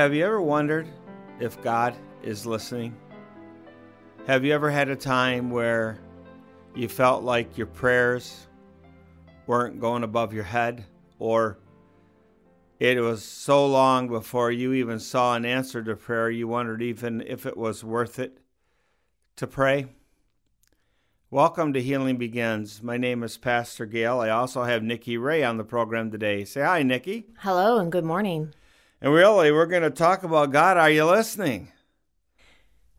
Have you ever wondered if God is listening? Have you ever had a time where you felt like your prayers weren't going above your head or it was so long before you even saw an answer to prayer you wondered even if it was worth it to pray? Welcome to Healing Begins. My name is Pastor Gail. I also have Nikki Ray on the program today. Say hi, Nikki. Hello and good morning. And really, we're going to talk about God. Are you listening?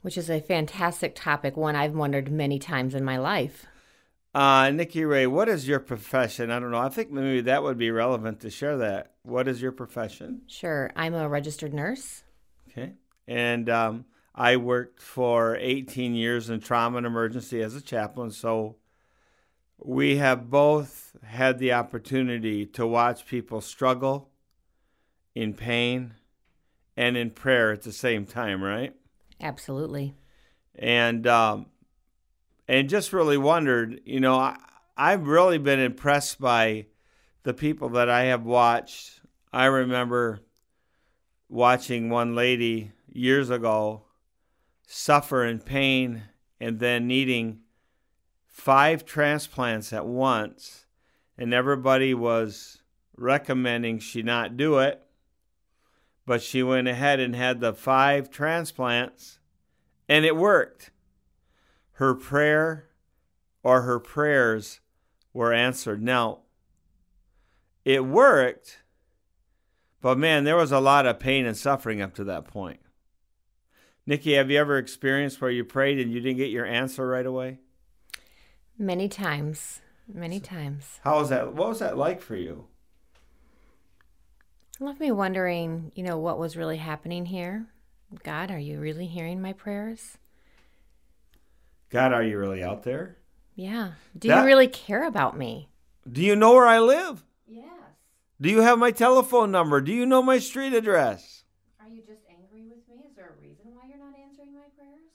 Which is a fantastic topic, one I've wondered many times in my life. Uh, Nikki Ray, what is your profession? I don't know. I think maybe that would be relevant to share that. What is your profession? Sure. I'm a registered nurse. Okay. And um, I worked for 18 years in trauma and emergency as a chaplain. So we have both had the opportunity to watch people struggle in pain and in prayer at the same time, right? Absolutely. And um, and just really wondered, you know, I, I've really been impressed by the people that I have watched. I remember watching one lady years ago suffer in pain and then needing five transplants at once, and everybody was recommending she not do it but she went ahead and had the five transplants, and it worked. Her prayer or her prayers were answered. Now, it worked, but man, there was a lot of pain and suffering up to that point. Nikki, have you ever experienced where you prayed and you didn't get your answer right away? Many times. Many times. How was that? What was that like for you? Left me wondering, you know, what was really happening here. God, are you really hearing my prayers? God, are you really out there? Yeah. Do that, you really care about me? Do you know where I live? Yes. Do you have my telephone number? Do you know my street address? Are you just angry with me? Is there a reason why you're not answering my prayers?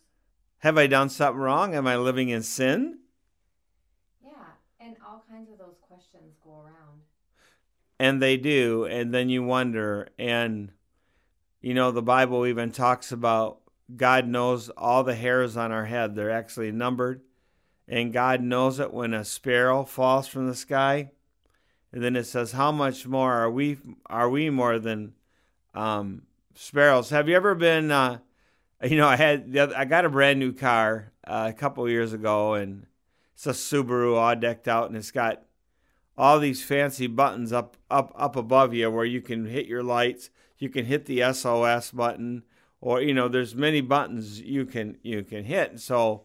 Have I done something wrong? Am I living in sin? Yeah, and all kinds of those questions go around and they do and then you wonder and you know the bible even talks about god knows all the hairs on our head. They're actually numbered and god knows it when a sparrow falls from the sky. And then it says how much more are we are we more than um, sparrows? Have you ever been uh, you know i had i got a brand new car uh, a couple years ago and it's a subaru all decked out and it's got all these fancy buttons up up up above you where you can hit your lights you can hit the sos button or you know there's many buttons you can you can hit. So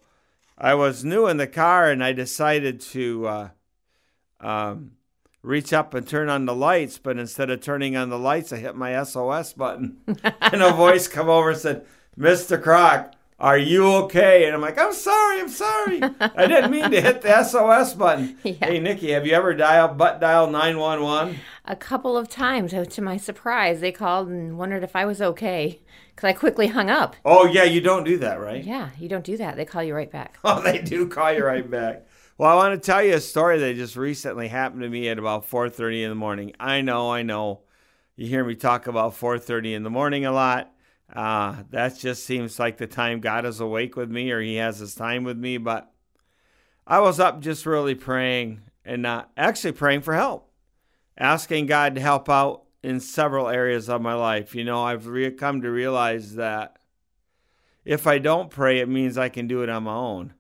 i was new in the car and i decided to uh, um, reach up and turn on the lights but instead of turning on the lights i hit my sos button. And a voice come over and said mr croc are you okay? And I'm like, I'm sorry, I'm sorry. I didn't mean to hit the SOS button. Yeah. Hey, Nikki, have you ever dialed butt dial 911? A couple of times. Uh, to my surprise, they called and wondered if I was okay because I quickly hung up. Oh, yeah, you don't do that, right? Yeah, you don't do that. They call you right back. Oh, they do call you right back. Well, I want to tell you a story that just recently happened to me at about 4:30 in the morning. I know, I know. You hear me talk about 4:30 in the morning a lot. Uh, that just seems like the time God is awake with me or He has His time with me. But I was up just really praying and uh, actually praying for help, asking God to help out in several areas of my life. You know, I've re- come to realize that if I don't pray, it means I can do it on my own.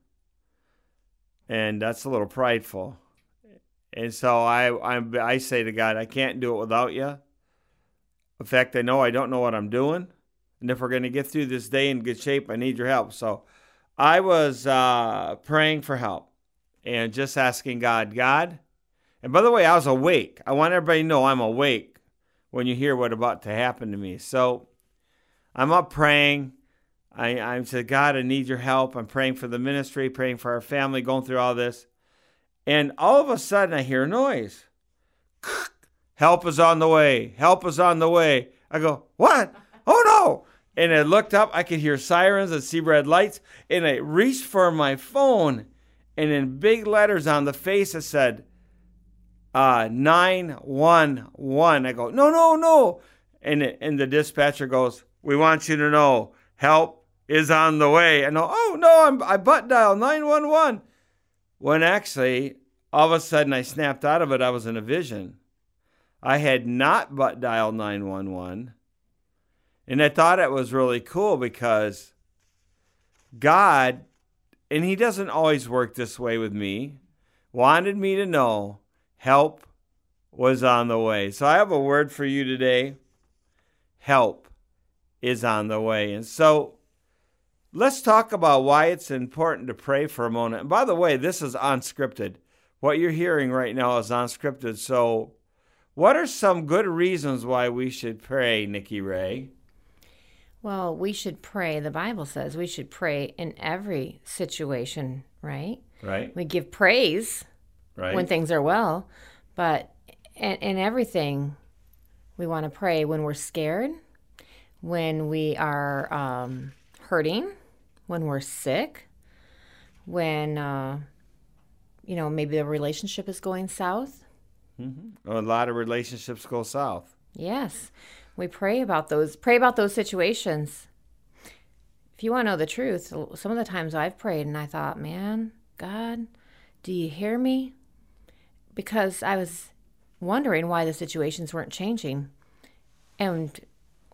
And that's a little prideful. And so I, I, I say to God, I can't do it without you. In fact, I know I don't know what I'm doing. And if we're going to get through this day in good shape, I need your help. So I was uh, praying for help and just asking God, God, and by the way, I was awake. I want everybody to know I'm awake when you hear what about to happen to me. So I'm up praying. I, I said, God, I need your help. I'm praying for the ministry, praying for our family, going through all this. And all of a sudden, I hear a noise. Help is on the way. Help is on the way. I go, What? And I looked up. I could hear sirens and see red lights, and I reached for my phone, and in big letters on the face it said, uh, 911. I go, no, no, no. and it, and the dispatcher goes, "We want you to know help is on the way." And oh no, I'm I butt dial nine one one. When actually, all of a sudden, I snapped out of it. I was in a vision. I had not butt dialed nine one one, and I thought it was really cool because God, and He doesn't always work this way with me, wanted me to know help was on the way. So I have a word for you today. Help is on the way. And so let's talk about why it's important to pray for a moment. And by the way, this is unscripted. What you're hearing right now is unscripted. So, what are some good reasons why we should pray, Nikki Ray? Well, we should pray. The Bible says we should pray in every situation, right? Right. We give praise Right. when things are well, but in, in everything, we want to pray when we're scared, when we are um, hurting, when we're sick, when, uh, you know, maybe the relationship is going south. a lot of relationships go south. Yes, we pray about those. Pray about those situations. If you want to know the truth, some of the times I've prayed and I thought, man, God, do you hear me? Because I was wondering why the situations weren't changing. And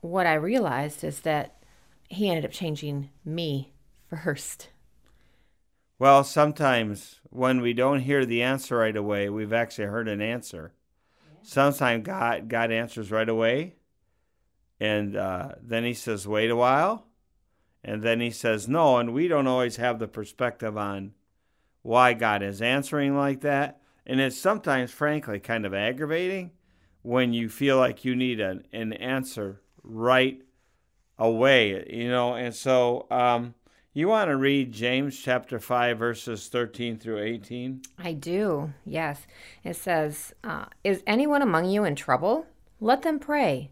what I realized is that He ended up changing me first. Well, sometimes when we don't hear the answer right away, we've actually heard an answer. Sometimes God God answers right away, and uh, then He says, "Wait a while," and then He says, "No." And we don't always have the perspective on why God is answering like that, and it's sometimes, frankly, kind of aggravating when you feel like you need an, an answer right away, you know. And so, um, you want to read James chapter 5, verses 13 through 18? I do, yes. It says, uh, Is anyone among you in trouble? Let them pray.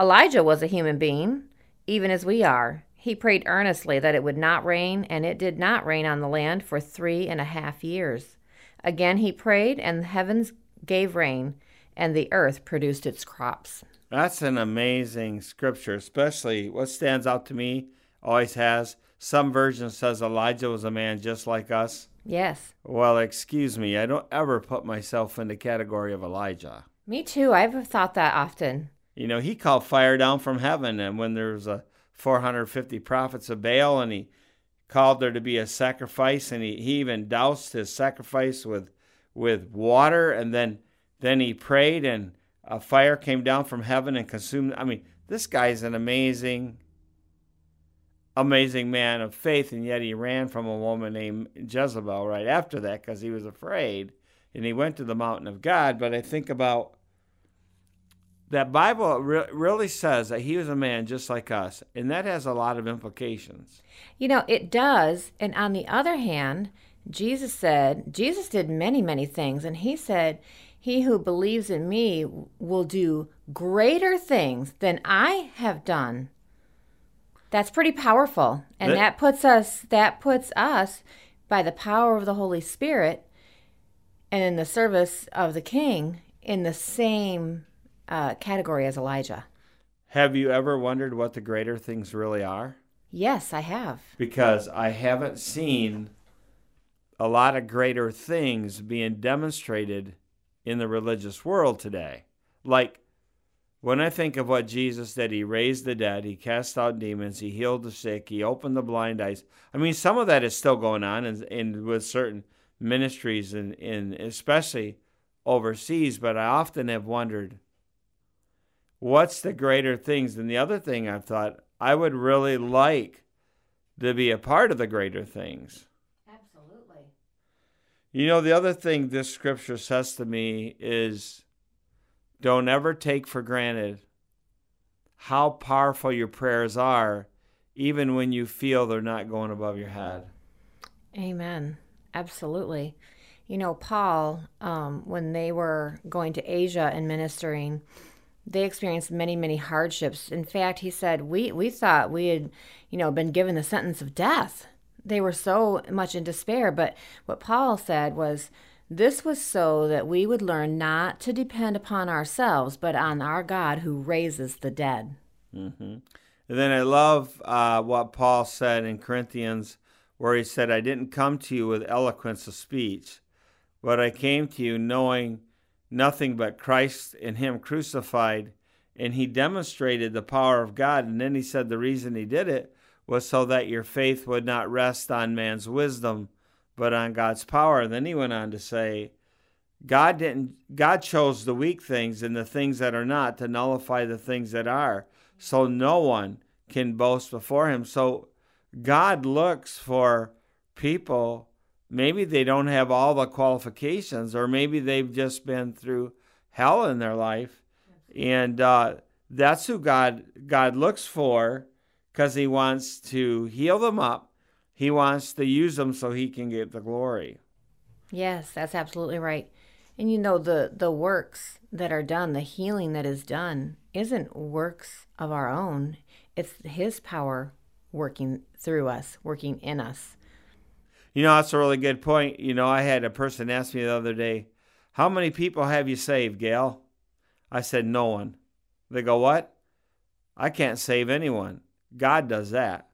Elijah was a human being, even as we are. He prayed earnestly that it would not rain, and it did not rain on the land for three and a half years. Again he prayed, and the heavens gave rain, and the earth produced its crops. That's an amazing scripture, especially what stands out to me, always has. Some version says Elijah was a man just like us. Yes, Well, excuse me, I don't ever put myself in the category of Elijah. me too. I've thought that often. You know, he called fire down from heaven, and when there was a 450 prophets of Baal, and he called there to be a sacrifice, and he, he even doused his sacrifice with with water, and then then he prayed, and a fire came down from heaven and consumed. I mean, this guy's an amazing, amazing man of faith, and yet he ran from a woman named Jezebel right after that because he was afraid, and he went to the mountain of God. But I think about that Bible re- really says that he was a man just like us, and that has a lot of implications. You know, it does. And on the other hand, Jesus said, Jesus did many, many things. And he said, He who believes in me will do greater things than I have done. That's pretty powerful. And That- that puts us, that puts us by the power of the Holy Spirit and in the service of the King in the same uh, category as Elijah. Have you ever wondered what the greater things really are? Yes, I have. Because I haven't seen a lot of greater things being demonstrated in the religious world today. Like when I think of what Jesus did, he raised the dead, he cast out demons, he healed the sick, he opened the blind eyes. I mean, some of that is still going on and, and with certain ministries and, and especially overseas, but I often have wondered what's the greater things? And the other thing I've thought, I would really like to be a part of the greater things. Absolutely. You know, the other thing this scripture says to me is don't ever take for granted how powerful your prayers are, even when you feel they're not going above your head. Amen. Absolutely. You know, Paul, um, when they were going to Asia and ministering, they experienced many, many hardships. In fact, he said, we, we thought we had, you know, been given the sentence of death. They were so much in despair. But what Paul said was, this was so that we would learn not to depend upon ourselves, but on our God who raises the dead. Mm-hmm. And then I love uh, what Paul said in Corinthians, where he said, I didn't come to you with eloquence of speech, but I came to you knowing nothing but Christ and Him crucified. And he demonstrated the power of God. And then he said the reason he did it was so that your faith would not rest on man's wisdom, but on God's power. And then he went on to say, God didn't God chose the weak things and the things that are not to nullify the things that are. So no one can boast before him. So God looks for people maybe they don't have all the qualifications, or maybe they've just been through hell in their life, and uh, that's who God God looks for because He wants to heal them up. He wants to use them so He can get the glory. Yes, that's absolutely right. And you know the the works that are done, the healing that is done, isn't works of our own. It's His power working through us, working in us. You know, that's a really good point. You know, I had a person ask me the other day, How many people have you saved, Gail? I said, No one. They go, What? I can't save anyone. God does that.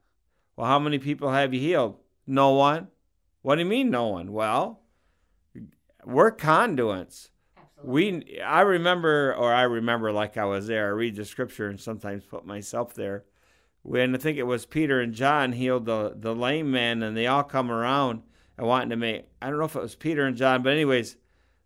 Well, how many people have you healed? No one. What do you mean, no one? Well, we're conduits. Absolutely. We, I remember, or I remember like I was there. I read the scripture and sometimes put myself there when I think it was Peter and John healed the, the lame man, and they all come around and wanting to make, I don't know if it was Peter and John, but anyways,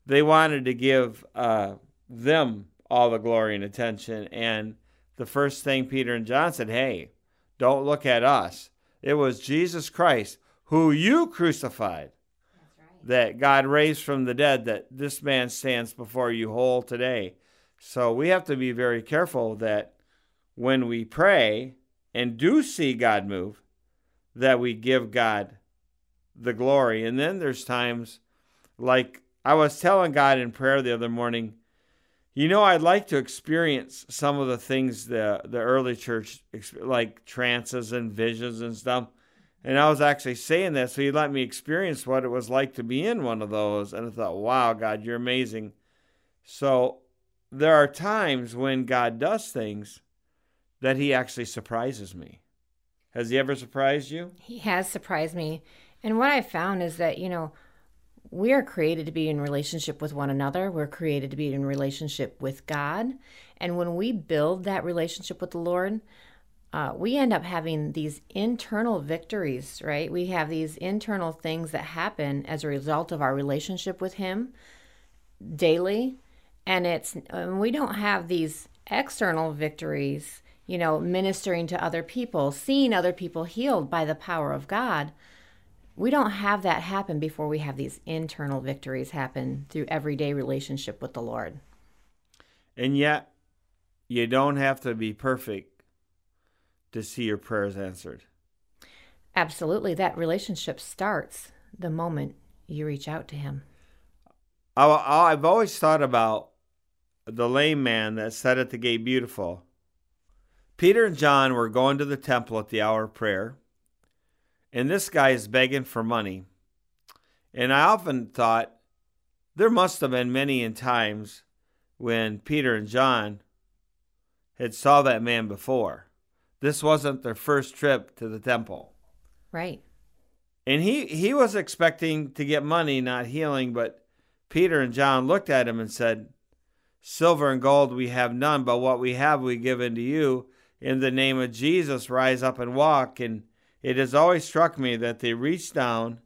they wanted to give uh, them all the glory and attention. And the first thing Peter and John said, hey, don't look at us. It was Jesus Christ, who you crucified, right. that God raised from the dead, that this man stands before you whole today. So we have to be very careful that when we pray, and do see God move, that we give God the glory. And then there's times like I was telling God in prayer the other morning, you know, I'd like to experience some of the things the the early church like trances and visions and stuff. And I was actually saying that, so he let me experience what it was like to be in one of those. And I thought, wow, God, you're amazing. So there are times when God does things that he actually surprises me. Has he ever surprised you? He has surprised me. And what I've found is that, you know, we are created to be in relationship with one another. We're created to be in relationship with God. And when we build that relationship with the Lord, uh, we end up having these internal victories, right? We have these internal things that happen as a result of our relationship with Him daily. And it's, and we don't have these external victories you know, ministering to other people, seeing other people healed by the power of God. We don't have that happen before we have these internal victories happen through everyday relationship with the Lord. And yet, you don't have to be perfect to see your prayers answered. Absolutely. That relationship starts the moment you reach out to Him. I've always thought about the lame man that sat at the gate beautiful Peter and John were going to the temple at the hour of prayer, and this guy is begging for money. And I often thought there must have been many in times when Peter and John had saw that man before. This wasn't their first trip to the temple. Right. And he, he was expecting to get money, not healing, but Peter and John looked at him and said, Silver and gold we have none, but what we have we give unto you in the name of Jesus, rise up and walk. And it has always struck me that they reached down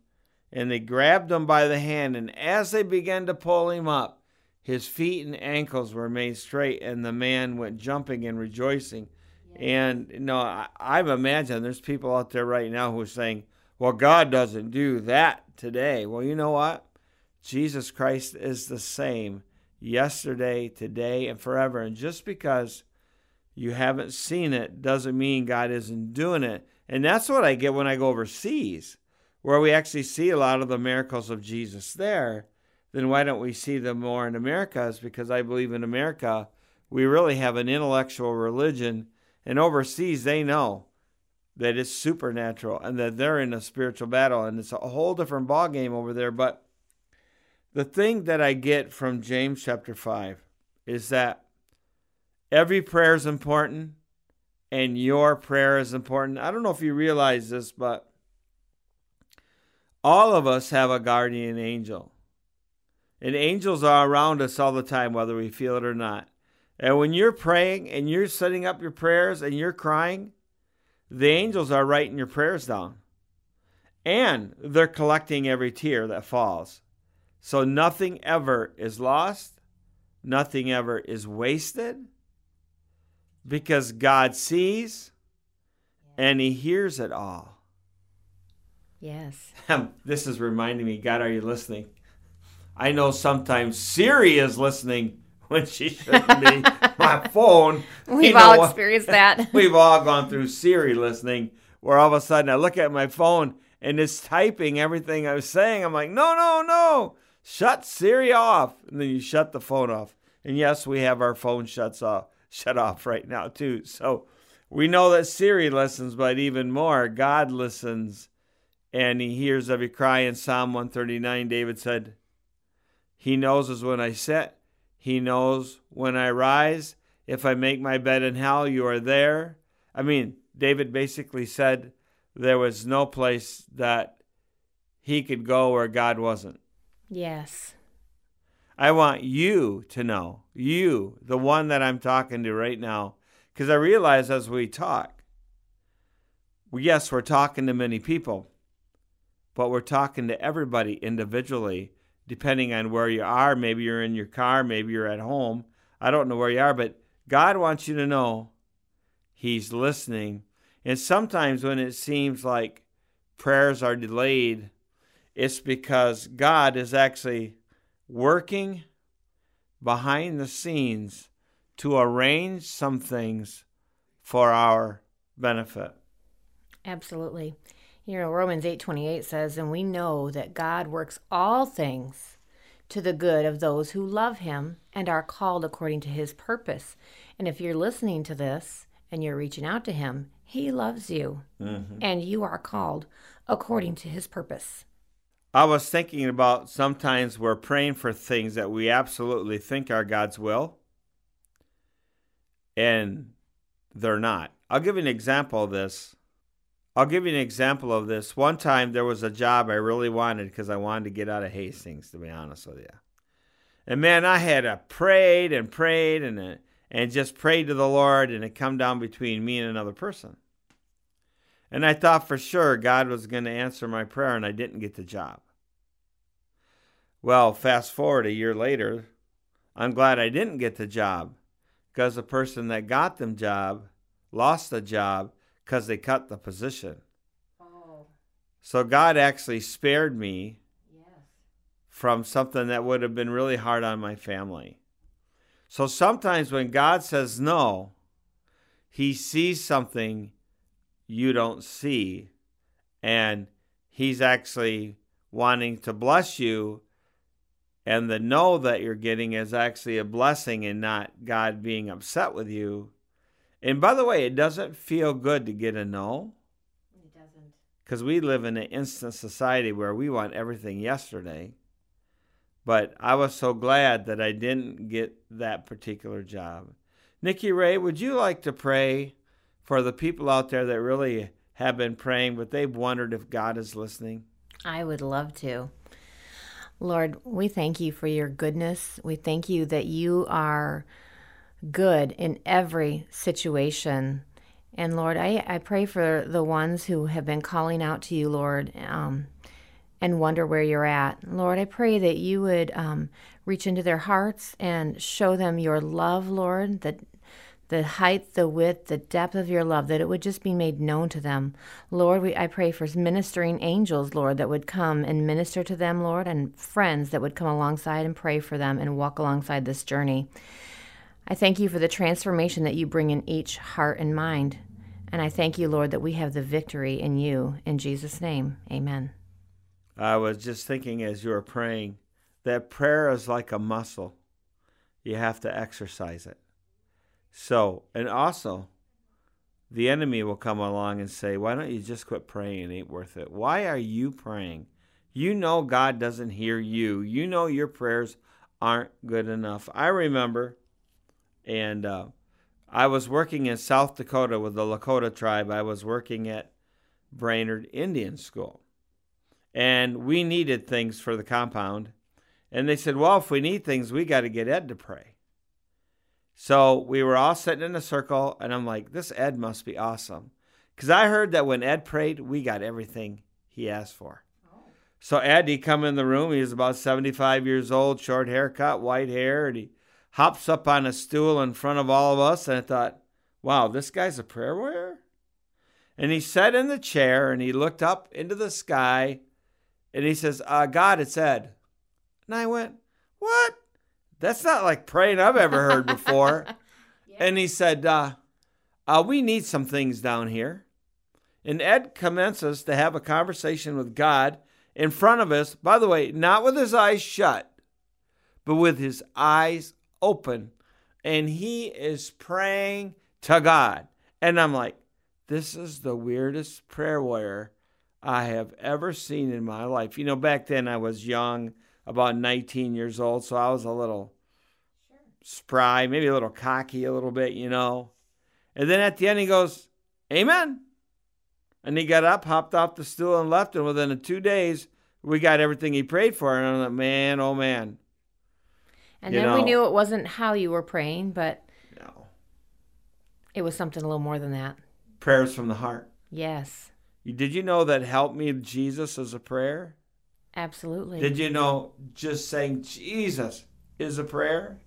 and they grabbed him by the hand. And as they began to pull him up, his feet and ankles were made straight, and the man went jumping and rejoicing. And you know, I, I've imagined there's people out there right now who are saying, "Well, God doesn't do that today." Well, you know what? Jesus Christ is the same yesterday, today, and forever. And just because you haven't seen it doesn't mean God isn't doing it. And that's what I get when I go overseas, where we actually see a lot of the miracles of Jesus there. Then why don't we see them more in America? Is because I believe in America, we really have an intellectual religion, and overseas they know that it's supernatural and that they're in a spiritual battle, and it's a whole different ballgame over there. But the thing that I get from James chapter five is that Every prayer is important, and your prayer is important. I don't know if you realize this, but all of us have a guardian angel. And angels are around us all the time, whether we feel it or not. And when you're praying and you're setting up your prayers and you're crying, the angels are writing your prayers down. And they're collecting every tear that falls. So nothing ever is lost, nothing ever is wasted because God sees and He hears it all. Yes. this is reminding me, God, are you listening? I know sometimes Siri is listening when she shouldn't be. My phone. We've you all experienced that. we've all gone through Siri listening, where all of a sudden I look at my phone and it's typing everything I was saying. I'm like, no, no, no, shut Siri off. And then you shut the phone off. And yes, we have our phone shuts off shut off right now, too. So we know that Siri listens, but even more, God listens and he hears every cry. In Psalm 139, David said, He knows us when I sit, He knows when I rise. If I make my bed in hell, you are there. I mean, David basically said there was no place that he could go where God wasn't. Yes. I want you to know, you, the one that I'm talking to right now, because I realize as we talk, yes, we're talking to many people, but we're talking to everybody individually, depending on where you are. Maybe you're in your car, maybe you're at home. I don't know where you are, but God wants you to know He's listening. And sometimes when it seems like prayers are delayed, it's because God is actually working behind the scenes to arrange some things for our benefit. Absolutely. You know, Romans 8:28 says, "And we know that God works all things to the good of those who love him and are called according to his purpose." And if you're listening to this and you're reaching out to him, he loves you. Mm-hmm. And you are called according to his purpose. I was thinking about sometimes we're praying for things that we absolutely think are God's will, and they're not. I'll give you an example of this. I'll give you an example of this. One time there was a job I really wanted because I wanted to get out of Hastings, to be honest with you. And man, I had prayed and prayed and and just prayed to the Lord, and it come down between me and another person. And I thought for sure God was going to answer my prayer, and I didn't get the job. Well, fast forward a year later, I'm glad I didn't get the job because the person that got the job lost the job because they cut the position. Oh. So God actually spared me yes. from something that would have been really hard on my family. So sometimes when God says no, he sees something you don't see, and he's actually wanting to bless you and the no that you're getting is actually a blessing and not God being upset with you. And by the way, it doesn't feel good to get a no. It doesn't. Because we live in an instant society where we want everything yesterday. But I was so glad that I didn't get that particular job. Nikki Ray, would you like to pray for the people out there that really have been praying, but they've wondered if God is listening? I would love to. Lord, we thank you for your goodness. We thank you that you are good in every situation. And Lord, I, I pray for the ones who have been calling out to you, Lord, um, and wonder where you're at. Lord, I pray that you would um, reach into their hearts and show them your love, Lord, that the height, the width, the depth of your love, that it would just be made known to them. Lord, we, I pray for ministering angels, Lord, that would come and minister to them, Lord, and friends that would come alongside and pray for them and walk alongside this journey. I thank you for the transformation that you bring in each heart and mind. And I thank you, Lord, that we have the victory in you. In Jesus' name, amen. I was just thinking as you were praying that prayer is like a muscle, you have to exercise it. So, and also, the enemy will come along and say, Why don't you just quit praying? It ain't worth it. Why are you praying? You know God doesn't hear you. You know your prayers aren't good enough. I remember, and uh, I was working in South Dakota with the Lakota tribe. I was working at Brainerd Indian School. And we needed things for the compound. And they said, Well, if we need things, we got to get Ed to pray. So we were all sitting in a circle, and I'm like, This Ed must be awesome. Because I heard that when Ed prayed, we got everything he asked for. So Ed, he come in the room. He was about 75 years old, short haircut, white hair, and he hops up on a stool in front of all of us. And I thought, wow, this guy's a prayer warrior? And he sat in the chair and he looked up into the sky and he says, uh, God, it's Ed. And I went, what? That's not like praying I've ever heard before. yeah. And he said, uh, uh, we need some things down here. And Ed commences to have a conversation with God in front of us, by the way, not with his eyes shut, but with his eyes open. And he is praying to God. And I'm like, this is the weirdest prayer warrior I have ever seen in my life. You know, back then I was young, about 19 years old, so I was a little spry, maybe a little cocky, a little bit, you know. And then at the end, he goes, Amen. And he got up, hopped off the stool, and left. And within two days, we got everything he prayed for. And I'm like, man, oh man. And you then know, we knew it wasn't how you were praying, but no. it was something a little more than that. Prayers from the heart. Yes. Did you know that help me Jesus is a prayer? Absolutely. Did you know just saying Jesus is a prayer?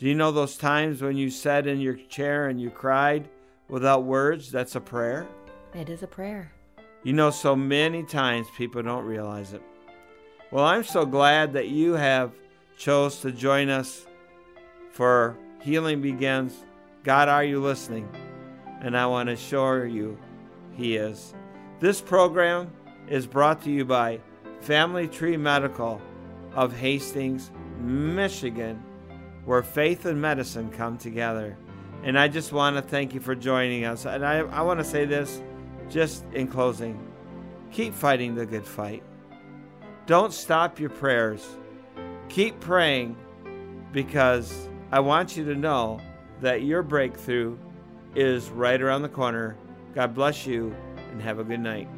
Do you know those times when you sat in your chair and you cried without words? That's a prayer. It is a prayer. You know, so many times people don't realize it. Well, I'm so glad that you have chose to join us for Healing Begins. God, are you listening? And I want to assure you, He is. This program is brought to you by Family Tree Medical of Hastings, Michigan where faith and medicine come together. And I just want to thank you for joining us. And I, I want to say this just in closing keep fighting the good fight. Don't stop your prayers. Keep praying because I want you to know that your breakthrough is right around the corner. God bless you and have a good night.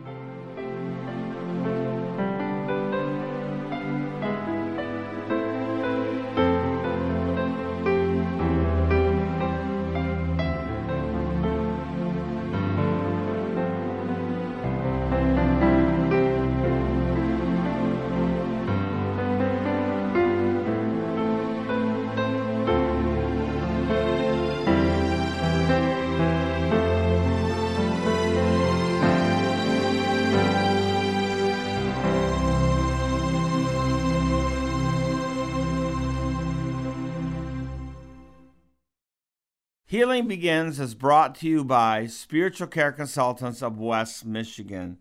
Healing Begins is brought to you by Spiritual Care Consultants of West Michigan.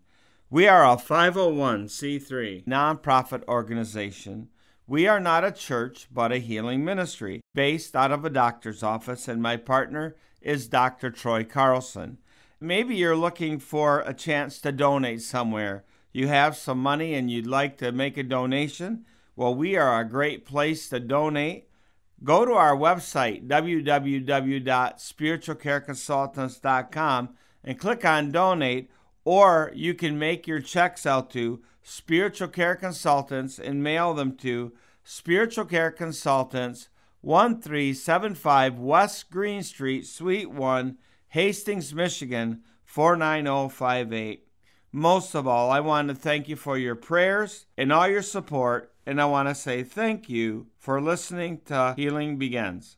We are a 501c3 nonprofit organization. We are not a church, but a healing ministry based out of a doctor's office, and my partner is Dr. Troy Carlson. Maybe you're looking for a chance to donate somewhere. You have some money and you'd like to make a donation? Well, we are a great place to donate go to our website, www.spiritualcareconsultants.com, and click on donate, or you can make your checks out to Spiritual Care Consultants and mail them to Spiritual Care Consultants, 1375 West Green Street, Suite 1, Hastings, Michigan, 49058. Most of all, I want to thank you for your prayers and all your support and I want to say thank you for listening to Healing Begins.